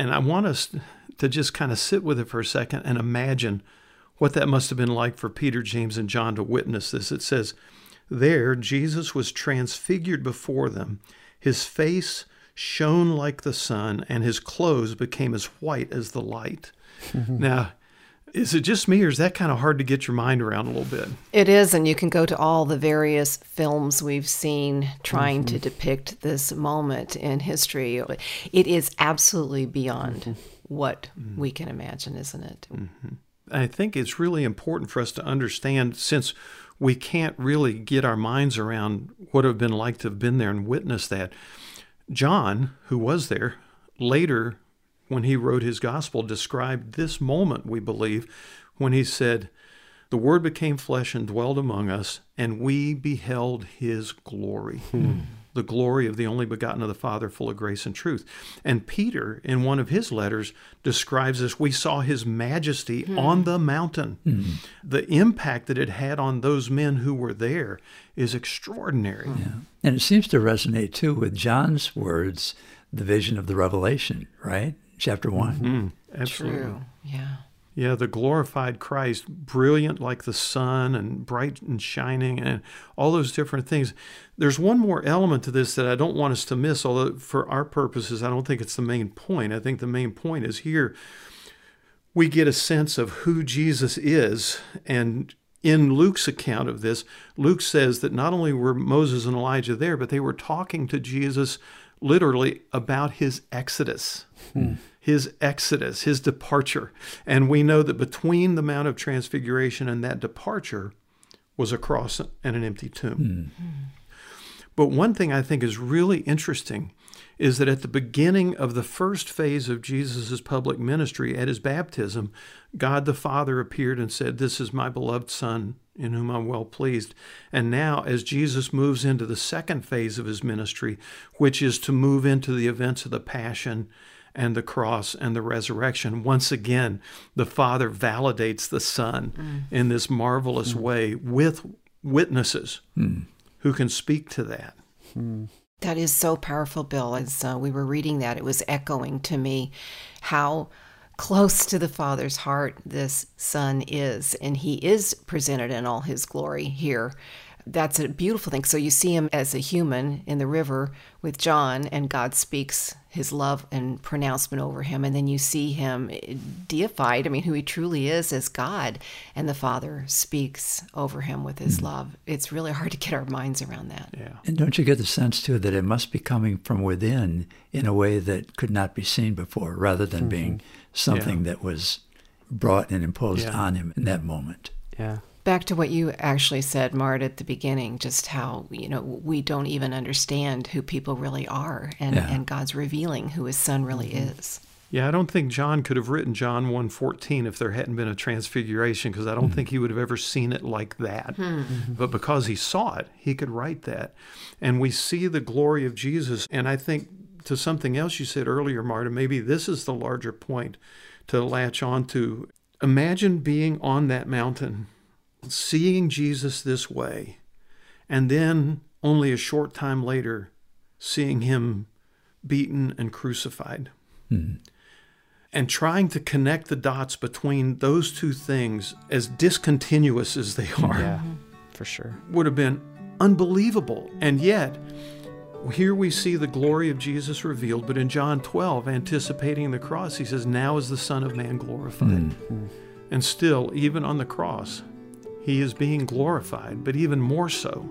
And I want us to just kind of sit with it for a second and imagine what that must have been like for Peter, James, and John to witness this. It says, There Jesus was transfigured before them. His face shone like the sun, and his clothes became as white as the light. (laughs) now, is it just me, or is that kind of hard to get your mind around a little bit? It is, and you can go to all the various films we've seen trying mm-hmm. to depict this moment in history. It is absolutely beyond mm-hmm. what mm-hmm. we can imagine, isn't it? Mm-hmm. I think it's really important for us to understand since we can't really get our minds around what it would have been like to have been there and witness that. John, who was there, later when he wrote his gospel, described this moment, we believe, when he said, The Word became flesh and dwelled among us, and we beheld his glory. Hmm. The glory of the only begotten of the Father, full of grace and truth. And Peter, in one of his letters, describes this. We saw his majesty hmm. on the mountain. Hmm. The impact that it had on those men who were there is extraordinary. Yeah. And it seems to resonate too with John's words, the vision of the revelation, right? Chapter one. Mm-hmm. Absolutely. True. Yeah. Yeah, the glorified Christ, brilliant like the sun and bright and shining and all those different things. There's one more element to this that I don't want us to miss, although for our purposes, I don't think it's the main point. I think the main point is here we get a sense of who Jesus is. And in Luke's account of this, Luke says that not only were Moses and Elijah there, but they were talking to Jesus literally about his exodus. Hmm his exodus, his departure. And we know that between the Mount of Transfiguration and that departure was a cross and an empty tomb. Mm. But one thing I think is really interesting is that at the beginning of the first phase of Jesus' public ministry, at his baptism, God the Father appeared and said, This is my beloved Son, in whom I'm well pleased. And now, as Jesus moves into the second phase of his ministry, which is to move into the events of the Passion and the cross and the resurrection, once again, the Father validates the Son mm. in this marvelous mm. way with witnesses mm. who can speak to that. Mm. That is so powerful, Bill. As uh, we were reading that, it was echoing to me how close to the Father's heart this Son is. And he is presented in all his glory here that's a beautiful thing. So you see him as a human in the river with John, and God speaks his love and pronouncement over him. And then you see him deified, I mean, who he truly is as God, and the Father speaks over him with his mm-hmm. love. It's really hard to get our minds around that. Yeah. And don't you get the sense, too, that it must be coming from within in a way that could not be seen before, rather than mm-hmm. being something yeah. that was brought and imposed yeah. on him in that moment? Yeah back to what you actually said, Mart, at the beginning, just how, you know, we don't even understand who people really are and, yeah. and God's revealing who his son really mm-hmm. is. Yeah, I don't think John could have written John 1:14 if there hadn't been a transfiguration because I don't mm-hmm. think he would have ever seen it like that. Mm-hmm. But because he saw it, he could write that. And we see the glory of Jesus and I think to something else you said earlier, Mart, maybe this is the larger point to latch on to. Imagine being on that mountain seeing Jesus this way, and then only a short time later, seeing him beaten and crucified. Mm-hmm. And trying to connect the dots between those two things, as discontinuous as they are, yeah, for sure, would have been unbelievable. And yet, here we see the glory of Jesus revealed, but in John 12, anticipating the cross, he says, Now is the Son of Man glorified. Mm-hmm. And still, even on the cross, he is being glorified, but even more so,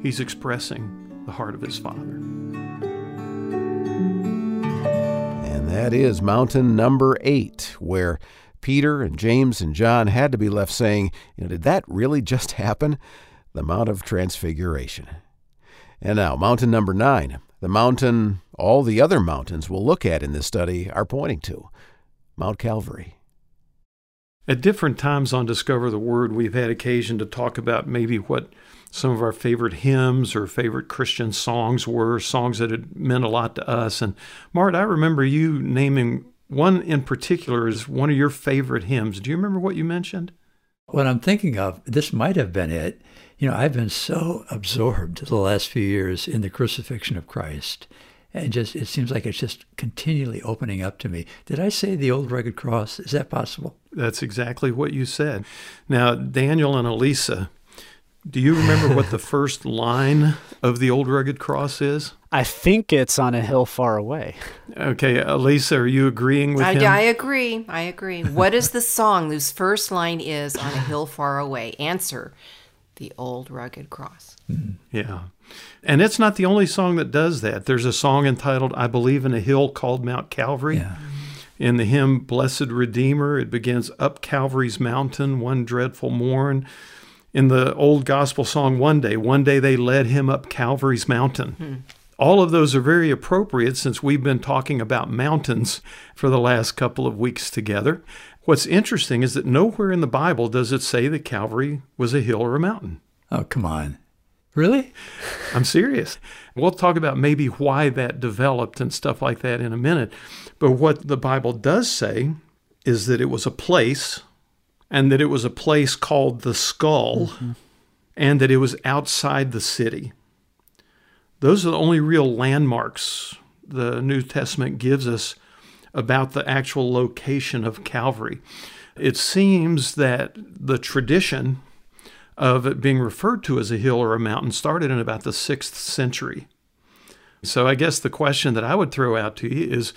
he's expressing the heart of his Father. And that is mountain number eight, where Peter and James and John had to be left saying, you know, did that really just happen? The Mount of Transfiguration. And now, mountain number nine, the mountain all the other mountains we'll look at in this study are pointing to Mount Calvary. At different times on Discover the Word, we've had occasion to talk about maybe what some of our favorite hymns or favorite Christian songs were, songs that had meant a lot to us. And Mart, I remember you naming one in particular as one of your favorite hymns. Do you remember what you mentioned? What I'm thinking of, this might have been it. You know, I've been so absorbed the last few years in the crucifixion of Christ and just it seems like it's just continually opening up to me. Did I say the old rugged cross? Is that possible? That's exactly what you said. Now, Daniel and Elisa, do you remember what the (laughs) first line of the old rugged cross is? I think it's on a hill far away. Okay, Elisa, are you agreeing with I, him? I agree. I agree. What is the song whose first line is on a hill far away? Answer: The old rugged cross. Mm-hmm. Yeah. And it's not the only song that does that. There's a song entitled I Believe in a Hill called Mount Calvary. Yeah. In the hymn Blessed Redeemer, it begins Up Calvary's Mountain, one dreadful morn. In the old gospel song One Day, one day they led him up Calvary's mountain. Hmm. All of those are very appropriate since we've been talking about mountains for the last couple of weeks together. What's interesting is that nowhere in the Bible does it say that Calvary was a hill or a mountain. Oh, come on. Really? I'm serious. We'll talk about maybe why that developed and stuff like that in a minute. But what the Bible does say is that it was a place and that it was a place called the skull mm-hmm. and that it was outside the city. Those are the only real landmarks the New Testament gives us about the actual location of Calvary. It seems that the tradition of it being referred to as a hill or a mountain started in about the sixth century. So I guess the question that I would throw out to you is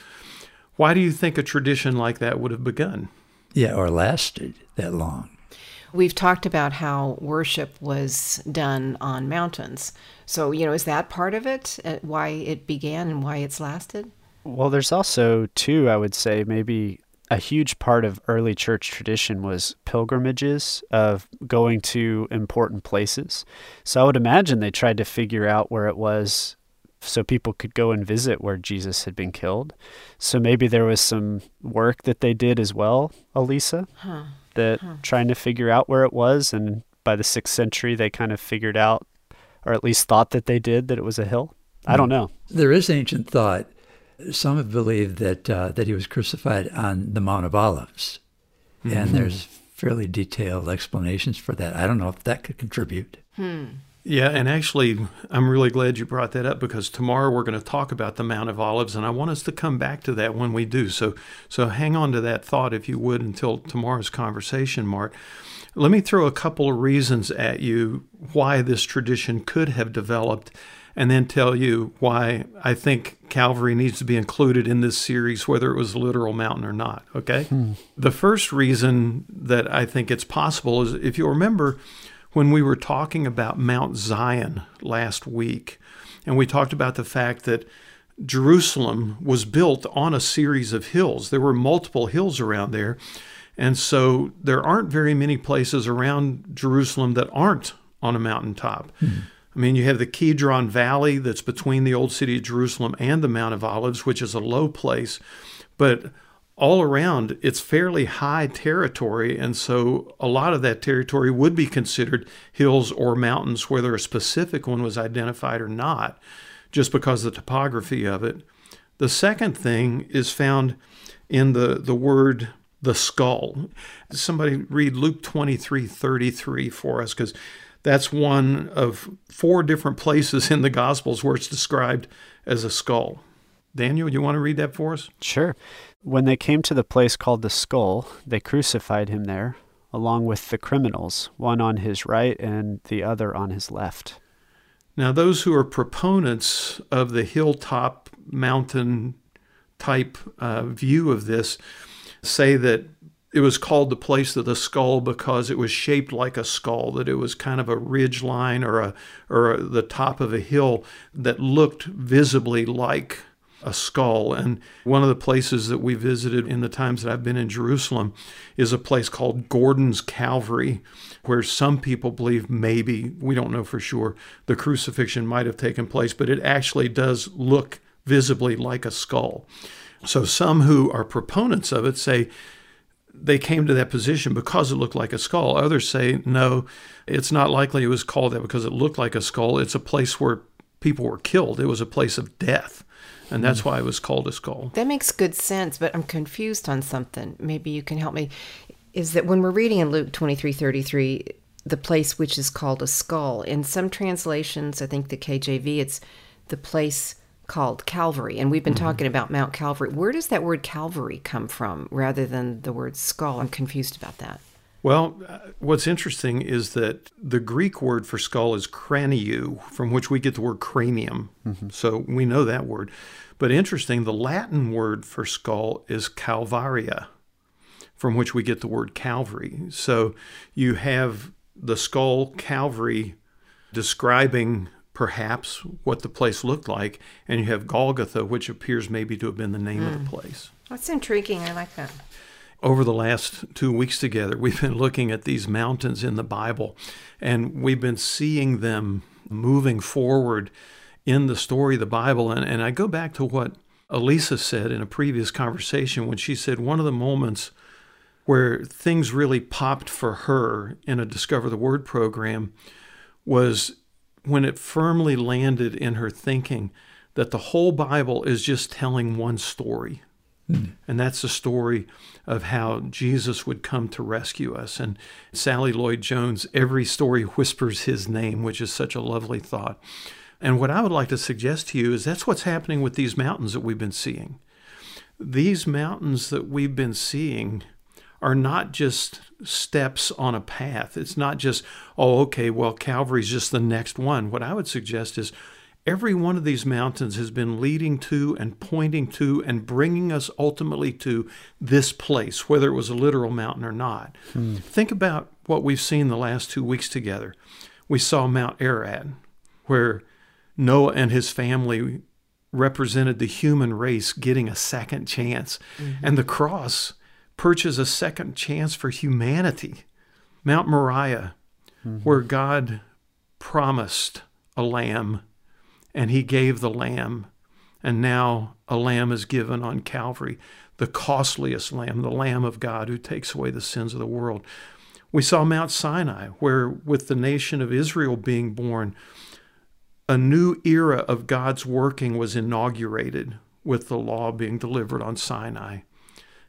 why do you think a tradition like that would have begun? Yeah, or lasted that long. We've talked about how worship was done on mountains. So, you know, is that part of it? Uh, why it began and why it's lasted? Well, there's also, too, I would say, maybe a huge part of early church tradition was pilgrimages of going to important places. So I would imagine they tried to figure out where it was so people could go and visit where Jesus had been killed. So maybe there was some work that they did as well, Elisa, huh. that huh. trying to figure out where it was. And by the sixth century, they kind of figured out, or at least thought that they did, that it was a hill. I don't hmm. know. There is ancient thought. Some have believed that uh, that he was crucified on the Mount of Olives, mm-hmm. and there's fairly detailed explanations for that. I don't know if that could contribute. Hmm. Yeah, and actually, I'm really glad you brought that up because tomorrow we're going to talk about the Mount of Olives, and I want us to come back to that when we do. So, so hang on to that thought if you would until tomorrow's conversation, Mart. Let me throw a couple of reasons at you why this tradition could have developed, and then tell you why I think Calvary needs to be included in this series, whether it was a literal mountain or not. Okay. Hmm. The first reason that I think it's possible is if you remember when we were talking about Mount Zion last week, and we talked about the fact that Jerusalem was built on a series of hills. There were multiple hills around there. And so there aren't very many places around Jerusalem that aren't on a mountaintop. Mm-hmm. I mean, you have the Kidron Valley that's between the old city of Jerusalem and the Mount of Olives, which is a low place. But all around, it's fairly high territory. And so a lot of that territory would be considered hills or mountains, whether a specific one was identified or not, just because of the topography of it. The second thing is found in the, the word the skull. Somebody read Luke 23 33 for us, because that's one of four different places in the Gospels where it's described as a skull. Daniel, you want to read that for us? Sure. When they came to the place called the skull, they crucified him there, along with the criminals, one on his right and the other on his left. Now, those who are proponents of the hilltop mountain type uh, view of this say that it was called the place of the skull because it was shaped like a skull, that it was kind of a ridge line or a or the top of a hill that looked visibly like a skull. And one of the places that we visited in the times that I've been in Jerusalem is a place called Gordon's Calvary, where some people believe maybe, we don't know for sure, the crucifixion might have taken place, but it actually does look visibly like a skull. So some who are proponents of it say, they came to that position because it looked like a skull. Others say, no, it's not likely it was called that because it looked like a skull. It's a place where people were killed, it was a place of death and that's mm. why it was called a skull. That makes good sense, but I'm confused on something. Maybe you can help me. Is that when we're reading in Luke 23 33, the place which is called a skull, in some translations, I think the KJV, it's the place called Calvary. And we've been mm-hmm. talking about Mount Calvary. Where does that word Calvary come from rather than the word skull? I'm confused about that. Well, uh, what's interesting is that the Greek word for skull is craniou, from which we get the word cranium. Mm-hmm. So we know that word. But interesting, the Latin word for skull is calvaria, from which we get the word Calvary. So you have the skull Calvary describing perhaps what the place looked like, and you have Golgotha, which appears maybe to have been the name mm. of the hmm. place. That's intriguing. I like that over the last two weeks together, we've been looking at these mountains in the Bible, and we've been seeing them moving forward in the story of the Bible. And, and I go back to what Elisa said in a previous conversation when she said one of the moments where things really popped for her in a Discover the Word program was when it firmly landed in her thinking that the whole Bible is just telling one story. Mm. And that's the story of how Jesus would come to rescue us. And Sally Lloyd Jones, every story whispers his name, which is such a lovely thought. And what I would like to suggest to you is that's what's happening with these mountains that we've been seeing. These mountains that we've been seeing are not just steps on a path. It's not just, oh, okay, well, Calvary's just the next one. What I would suggest is Every one of these mountains has been leading to and pointing to and bringing us ultimately to this place, whether it was a literal mountain or not. Hmm. Think about what we've seen the last two weeks together. We saw Mount Ararat, where Noah and his family represented the human race getting a second chance. Mm-hmm. And the cross perches a second chance for humanity. Mount Moriah, mm-hmm. where God promised a lamb and he gave the lamb. And now a lamb is given on Calvary, the costliest lamb, the Lamb of God who takes away the sins of the world. We saw Mount Sinai, where with the nation of Israel being born, a new era of God's working was inaugurated with the law being delivered on Sinai.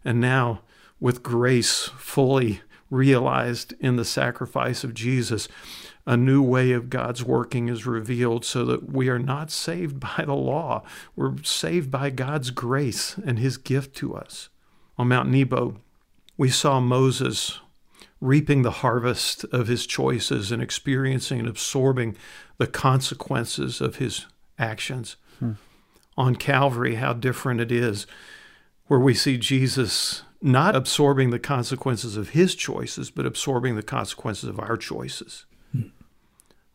And now, with grace fully realized in the sacrifice of Jesus, a new way of God's working is revealed so that we are not saved (laughs) by the law. We're saved by God's grace and his gift to us. On Mount Nebo, we saw Moses reaping the harvest of his choices and experiencing and absorbing the consequences of his actions. Hmm. On Calvary, how different it is, where we see Jesus not absorbing the consequences of his choices, but absorbing the consequences of our choices. Hmm.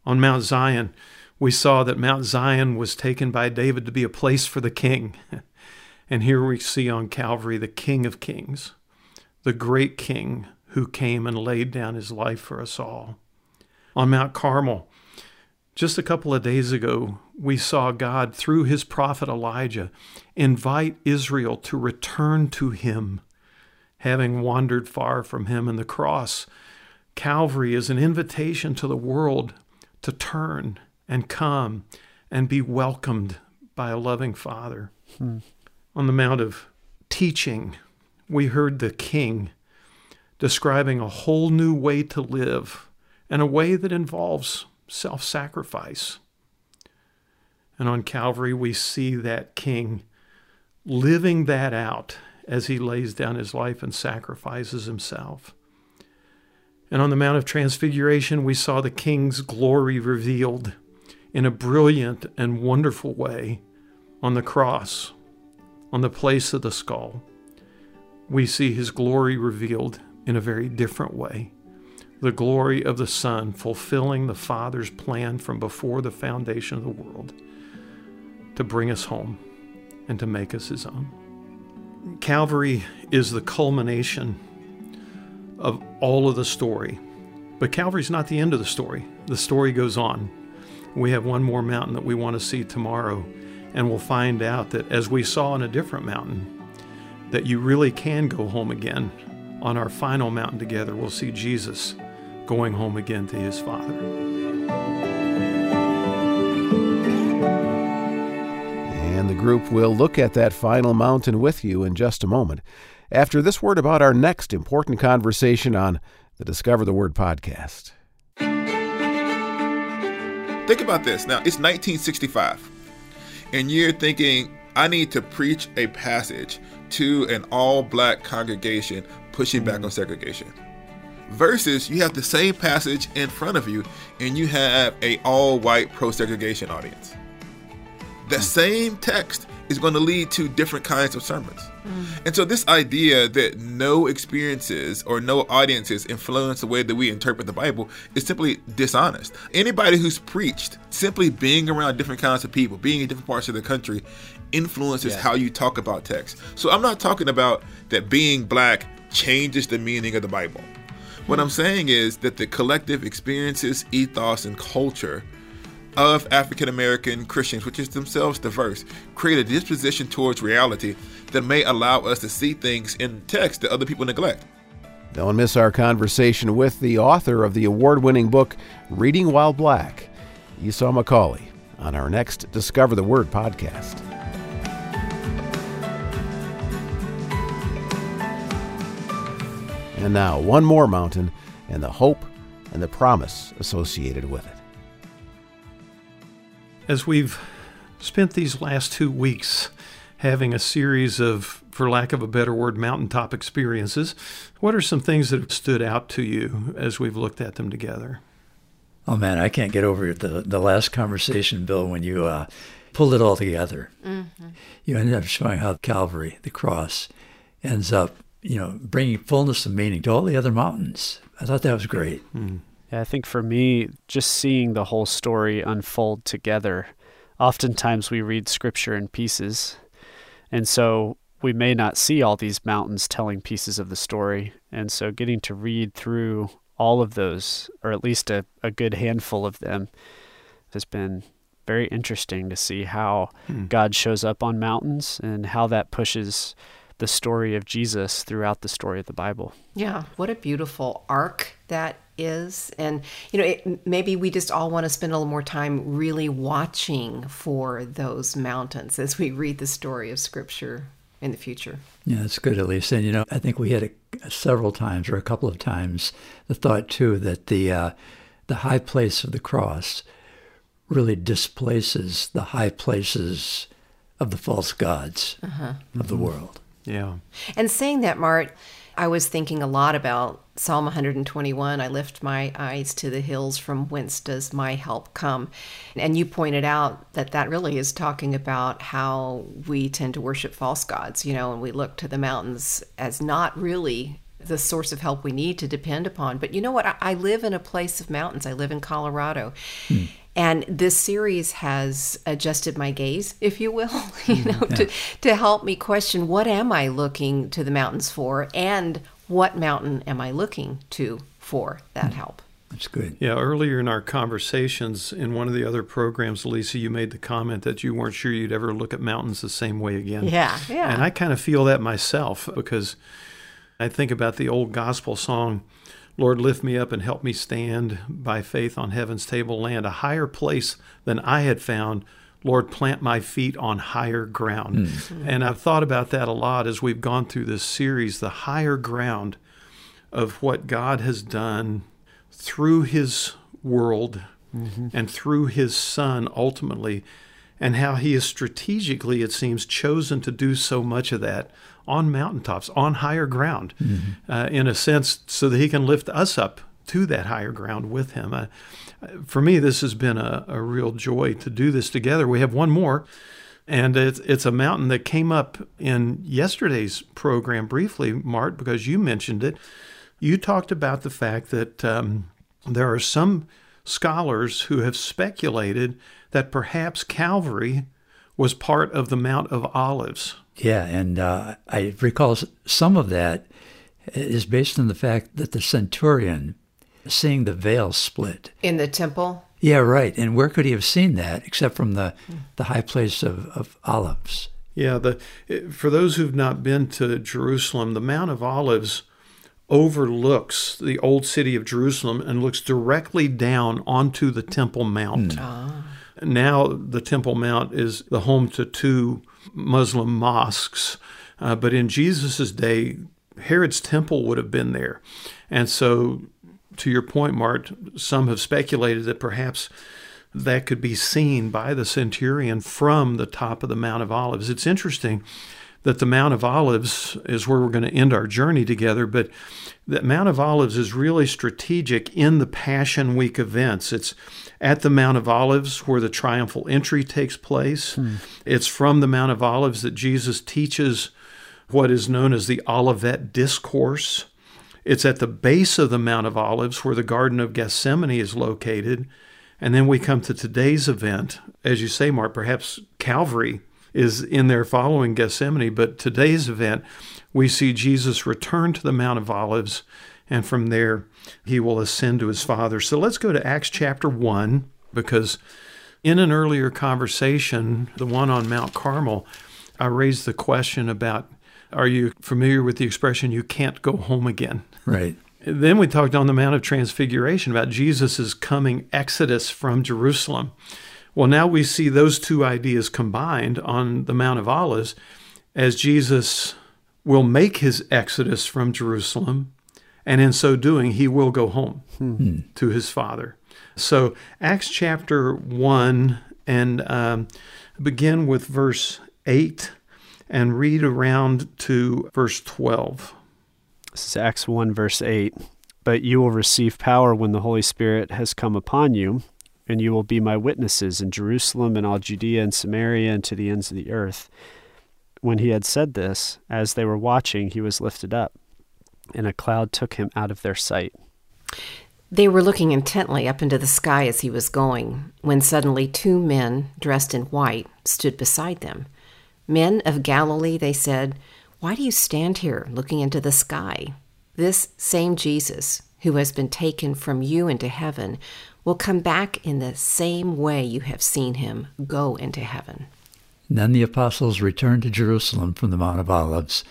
On Mount Zion, we saw that Mount Zion was taken by David to be a place for the king. (laughs) and here we see on Calvary the King of Kings, the great King who came and laid down his life for us all. On Mount Carmel, just a couple of days ago, we saw God, through his prophet Elijah, invite Israel to return to him, having wandered far from him. And the cross, Calvary, is an invitation to the world to turn and come and be welcomed by a loving Father. Hmm. On the Mount of Teaching, we heard the King describing a whole new way to live and a way that involves self sacrifice. And on Calvary, we see that King living that out as he lays down his life and sacrifices himself. And on the Mount of Transfiguration, we saw the King's glory revealed in a brilliant and wonderful way on the cross, on the place of the skull. We see his glory revealed in a very different way. The glory of the Son fulfilling the Father's plan from before the foundation of the world to bring us home and to make us his own. Calvary is the culmination of all of the story. But Calvary's not the end of the story. The story goes on. We have one more mountain that we want to see tomorrow, and we'll find out that as we saw on a different mountain, that you really can go home again. On our final mountain together, we'll see Jesus going home again to his Father. And the group will look at that final mountain with you in just a moment after this word about our next important conversation on the Discover the Word podcast. Think about this. Now, it's 1965, and you're thinking, I need to preach a passage to an all black congregation pushing back on segregation. Versus you have the same passage in front of you and you have a all white pro segregation audience. The same text is going to lead to different kinds of sermons. Mm. And so, this idea that no experiences or no audiences influence the way that we interpret the Bible is simply dishonest. Anybody who's preached simply being around different kinds of people, being in different parts of the country, influences yeah. how you talk about text. So, I'm not talking about that being black changes the meaning of the Bible. What I'm saying is that the collective experiences, ethos, and culture of African American Christians, which is themselves diverse, create a disposition towards reality that may allow us to see things in text that other people neglect. Don't miss our conversation with the author of the award winning book, Reading While Black, Esau McCaulley, on our next Discover the Word podcast. And now, one more mountain and the hope and the promise associated with it as we've spent these last two weeks having a series of, for lack of a better word, mountaintop experiences, what are some things that have stood out to you as we've looked at them together? Oh man, I can't get over the the last conversation, Bill, when you uh, pulled it all together. Mm-hmm. You ended up showing how Calvary, the cross, ends up, you know, bringing fullness of meaning to all the other mountains. I thought that was great. Mm. Yeah, I think for me, just seeing the whole story unfold together, oftentimes we read scripture in pieces. And so we may not see all these mountains telling pieces of the story. And so getting to read through all of those, or at least a, a good handful of them, has been very interesting to see how hmm. God shows up on mountains and how that pushes the story of Jesus throughout the story of the Bible. Yeah, what a beautiful arc that is. And, you know, it, maybe we just all want to spend a little more time really watching for those mountains as we read the story of Scripture in the future. Yeah, that's good, Elise. And, you know, I think we had a, several times or a couple of times the thought, too, that the, uh, the high place of the cross really displaces the high places of the false gods uh-huh. of the world. Yeah. And saying that, Mart, I was thinking a lot about Psalm 121. I lift my eyes to the hills from whence does my help come? And you pointed out that that really is talking about how we tend to worship false gods, you know, and we look to the mountains as not really the source of help we need to depend upon. But you know what? I, I live in a place of mountains. I live in Colorado. Hmm. And this series has adjusted my gaze, if you will, (laughs) you mm-hmm. know, yeah. to, to help me question what am I looking to the mountains for and what mountain am I looking to for that hmm. help. That's good. Yeah, earlier in our conversations in one of the other programs, Lisa, you made the comment that you weren't sure you'd ever look at mountains the same way again. Yeah, yeah. And I kind of feel that myself because I think about the old gospel song, Lord, lift me up and help me stand by faith on heaven's table land, a higher place than I had found. Lord, plant my feet on higher ground. Mm. And I've thought about that a lot as we've gone through this series the higher ground of what God has done through his world mm-hmm. and through his son ultimately, and how he has strategically, it seems, chosen to do so much of that on mountaintops, on higher ground, mm-hmm. uh, in a sense, so that He can lift us up to that higher ground with Him. Uh, for me, this has been a, a, real joy to do this together. We have one more, and it's, it's a mountain that came up in yesterday's program briefly, Mart, because you mentioned it. You talked about the fact that um, there are some scholars who have speculated that perhaps Calvary was part of the Mount of Olives. Yeah, and uh, I recall some of that is based on the fact that the centurion seeing the veil split in the temple. Yeah, right. And where could he have seen that except from the the high place of, of Olives? Yeah, the for those who've not been to Jerusalem, the Mount of Olives overlooks the old city of Jerusalem and looks directly down onto the Temple Mount. Mm. Ah. Now the Temple Mount is the home to two Muslim mosques. Uh, but in Jesus' day, Herod's temple would have been there. And so, to your point, Mart, some have speculated that perhaps that could be seen by the centurion from the top of the Mount of Olives. It's interesting that the Mount of Olives is where we're going to end our journey together, but the Mount of Olives is really strategic in the Passion Week events. It's at the Mount of Olives where the triumphal entry takes place. Hmm. It's from the Mount of Olives that Jesus teaches what is known as the Olivet Discourse. It's at the base of the Mount of Olives where the Garden of Gethsemane is located. And then we come to today's event. As you say, Mart, perhaps Calvary is in there following Gethsemane, but today's event, we see Jesus return to the Mount of Olives, and from there, he will ascend to his Father. So let's go to Acts chapter 1, because in an earlier conversation, the one on Mount Carmel, I raised the question about are you familiar with the expression, you can't go home again? Right. Then we talked on the Mount of Transfiguration about Jesus' coming exodus from Jerusalem. Well, now we see those two ideas combined on the Mount of Olives as Jesus will make his exodus from Jerusalem, and in so doing, he will go home hmm. to his Father. So, Acts chapter 1, and um, begin with verse 8 and read around to verse 12. This is Acts 1, verse 8. But you will receive power when the Holy Spirit has come upon you and you will be my witnesses in Jerusalem and all Judea and Samaria and to the ends of the earth. When he had said this, as they were watching, he was lifted up, and a cloud took him out of their sight. They were looking intently up into the sky as he was going, when suddenly two men, dressed in white, stood beside them. Men of Galilee, they said, why do you stand here looking into the sky? This same Jesus, who has been taken from you into heaven, will come back in the same way you have seen him go into heaven. then the apostles returned to Jerusalem from the Mount of Olives,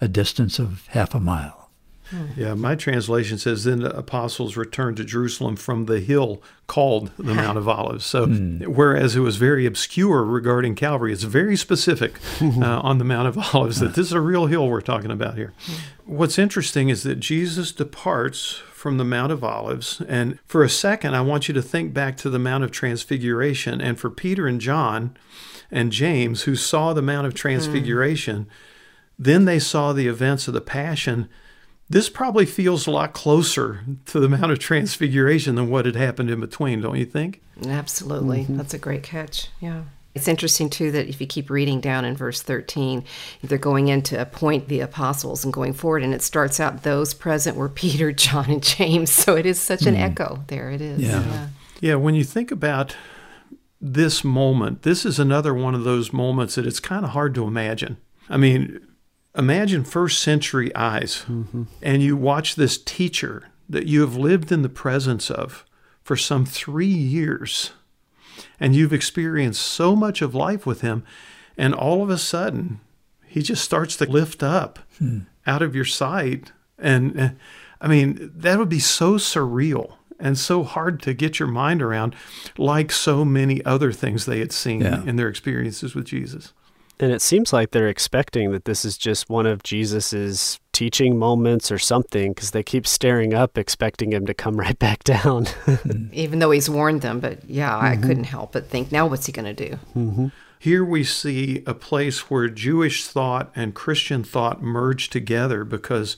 a distance of half a mile. Hmm. Yeah, my translation says then the apostles returned to Jerusalem from the hill called the Mount of Olives. So, hmm. whereas it was very obscure regarding Calvary, it's very specific (laughs) uh, on the Mount of Olives that ah. this is a real hill we're talking about here. Hmm. What's interesting is that Jesus departs from the Mount of Olives. And for a second, I want you to think back to the Mount of Transfiguration. And for Peter and John and James, who saw the Mount of hmm. Transfiguration, then they saw the events of the Passion this probably feels a lot closer to the Mount of Transfiguration than what had happened in between, don't you think? Absolutely. Mm-hmm. That's a great catch. Yeah. It's interesting, too, that if you keep reading down in verse 13, they're going in to appoint the apostles and going forward, and it starts out those present were (laughs) Peter, John, and James. So it is such an hmm. echo. There it is. Yeah. Yeah, when you think about this moment, this is another one of those moments that it's kind of hard to imagine. I mean, imagine first century eyes, mm-hmm. and you watch this teacher that you have lived in the presence of for some three years, and you've experienced so much of life with him, and all of a sudden, he just starts to lift up out of your sight. And uh, I mean, that would be so surreal and so hard to get your mind around, like so many other things they had seen Yeah. in their experiences with Jesus. And it seems like they're expecting that this is just one of Jesus's teaching moments or something because they keep staring up, expecting him to come (laughs) right back down. (laughs) Even though he's warned them, but yeah, I mm-hmm. couldn't help but think, now what's he going to do? Mm-hmm. Here we see a place where Jewish thought and Christian thought merge together because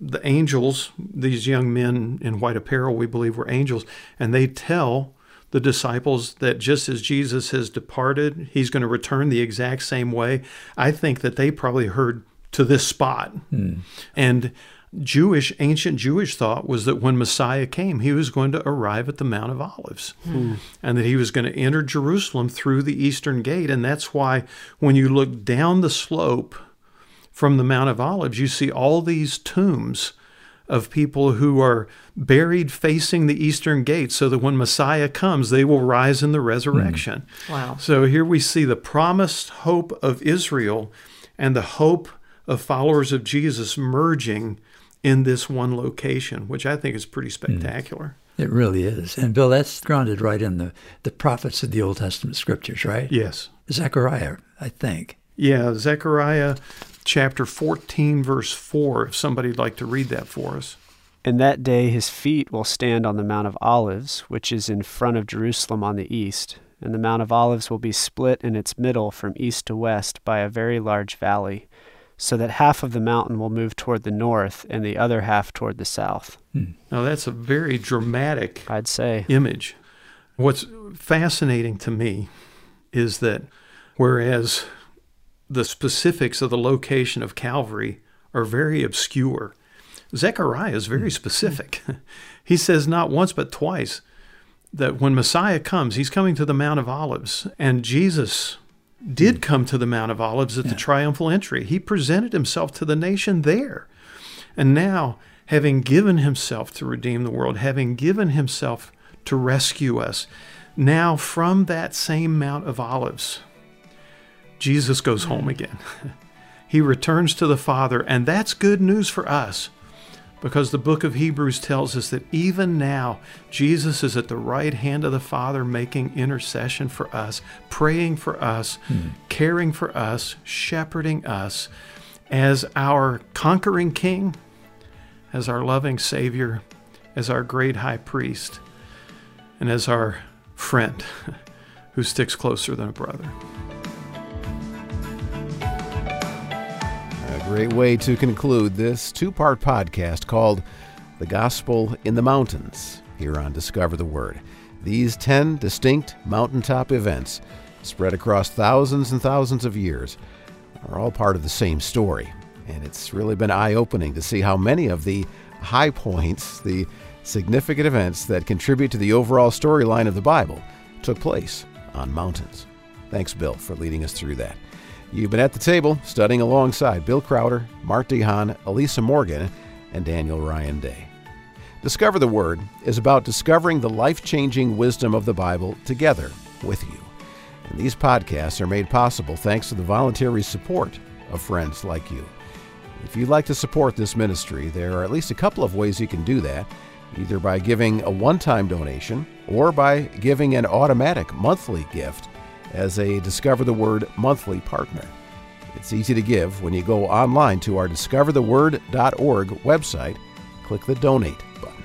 the angels, these young men in white apparel, we believe were angels, and they tell the disciples that just as Jesus has departed, he's going to return the exact same way. I think that they probably heard to this spot. Hmm. And Jewish, ancient Jewish thought was that when Messiah came, he was going to arrive at the Mount of Olives hmm. Hmm. and that he was going to enter Jerusalem through the eastern gate. And that's why when you look down the slope from the Mount of Olives, you see all these tombs of people who are buried facing the eastern gate so that when Messiah comes, they will rise in the hmm. resurrection. Wow. So here we see the promised hope of Israel and the hope of followers of Jesus merging in this one location, which I think is pretty hmm. spectacular. It really is. And Bill, that's grounded right in the, the prophets of the Old Testament scriptures, right? Yes. Zechariah, I think. Yeah, Zechariah chapter 14, verse 4, if somebody'd like to read that for us. And that day his feet will stand on the Mount of Olives, which is in front of Jerusalem on the east. And the Mount of Olives will be split in its middle from east to west by a very large valley, so that half of the mountain will move toward the north and the other half toward the south. Hmm. Now, that's a very dramatic I'd say. image. What's fascinating to me is that whereas the specifics of the location of Calvary are very obscure, Zechariah is very hmm. specific. (laughs) he says not once but twice that when Messiah comes, he's coming to the Mount of Olives. And Jesus did hmm. come to the Mount of Olives at the triumphal entry. He presented himself to the nation there. And now, having given himself to redeem the world, having given himself to rescue us, now from that same Mount of Olives, Jesus goes home again. (laughs) he returns to the Father, and that's good news for us because the book of Hebrews tells us that even now, Jesus is at the right hand of the Father making intercession for us, praying for us, hmm. caring for us, shepherding us as our conquering King, as our loving Savior, as our great high priest, and as our friend (laughs) who sticks closer than a brother. Great way to conclude this two part podcast called The Gospel in the Mountains here on Discover the Word. These 10 distinct mountaintop events, spread across thousands and thousands of years, are all part of the same story. And it's really been eye opening to see how many of the high points, the significant events that contribute to the overall storyline of the Bible, took place on mountains. Thanks, Bill, for leading us through that. You've been at the table studying alongside Bill Crowder, Mart DeHaan, Elisa Morgan, and Daniel Ryan Day. Discover the Word is about discovering the life changing wisdom of the Bible together with you. And these podcasts are made possible thanks to the voluntary support of friends like you. If you'd like to support this ministry, there are at least a couple of ways you can do that either by giving a one time donation or by giving an automatic monthly gift as a Discover the Word monthly partner. It's easy to give when you go online to our discovertheword.org website, click the donate button.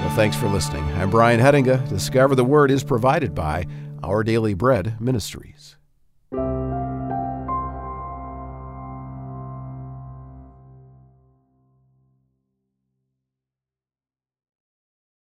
Well, thanks for listening. I'm Brian Hettinga. Discover the Word is provided by Our Daily Bread Ministries.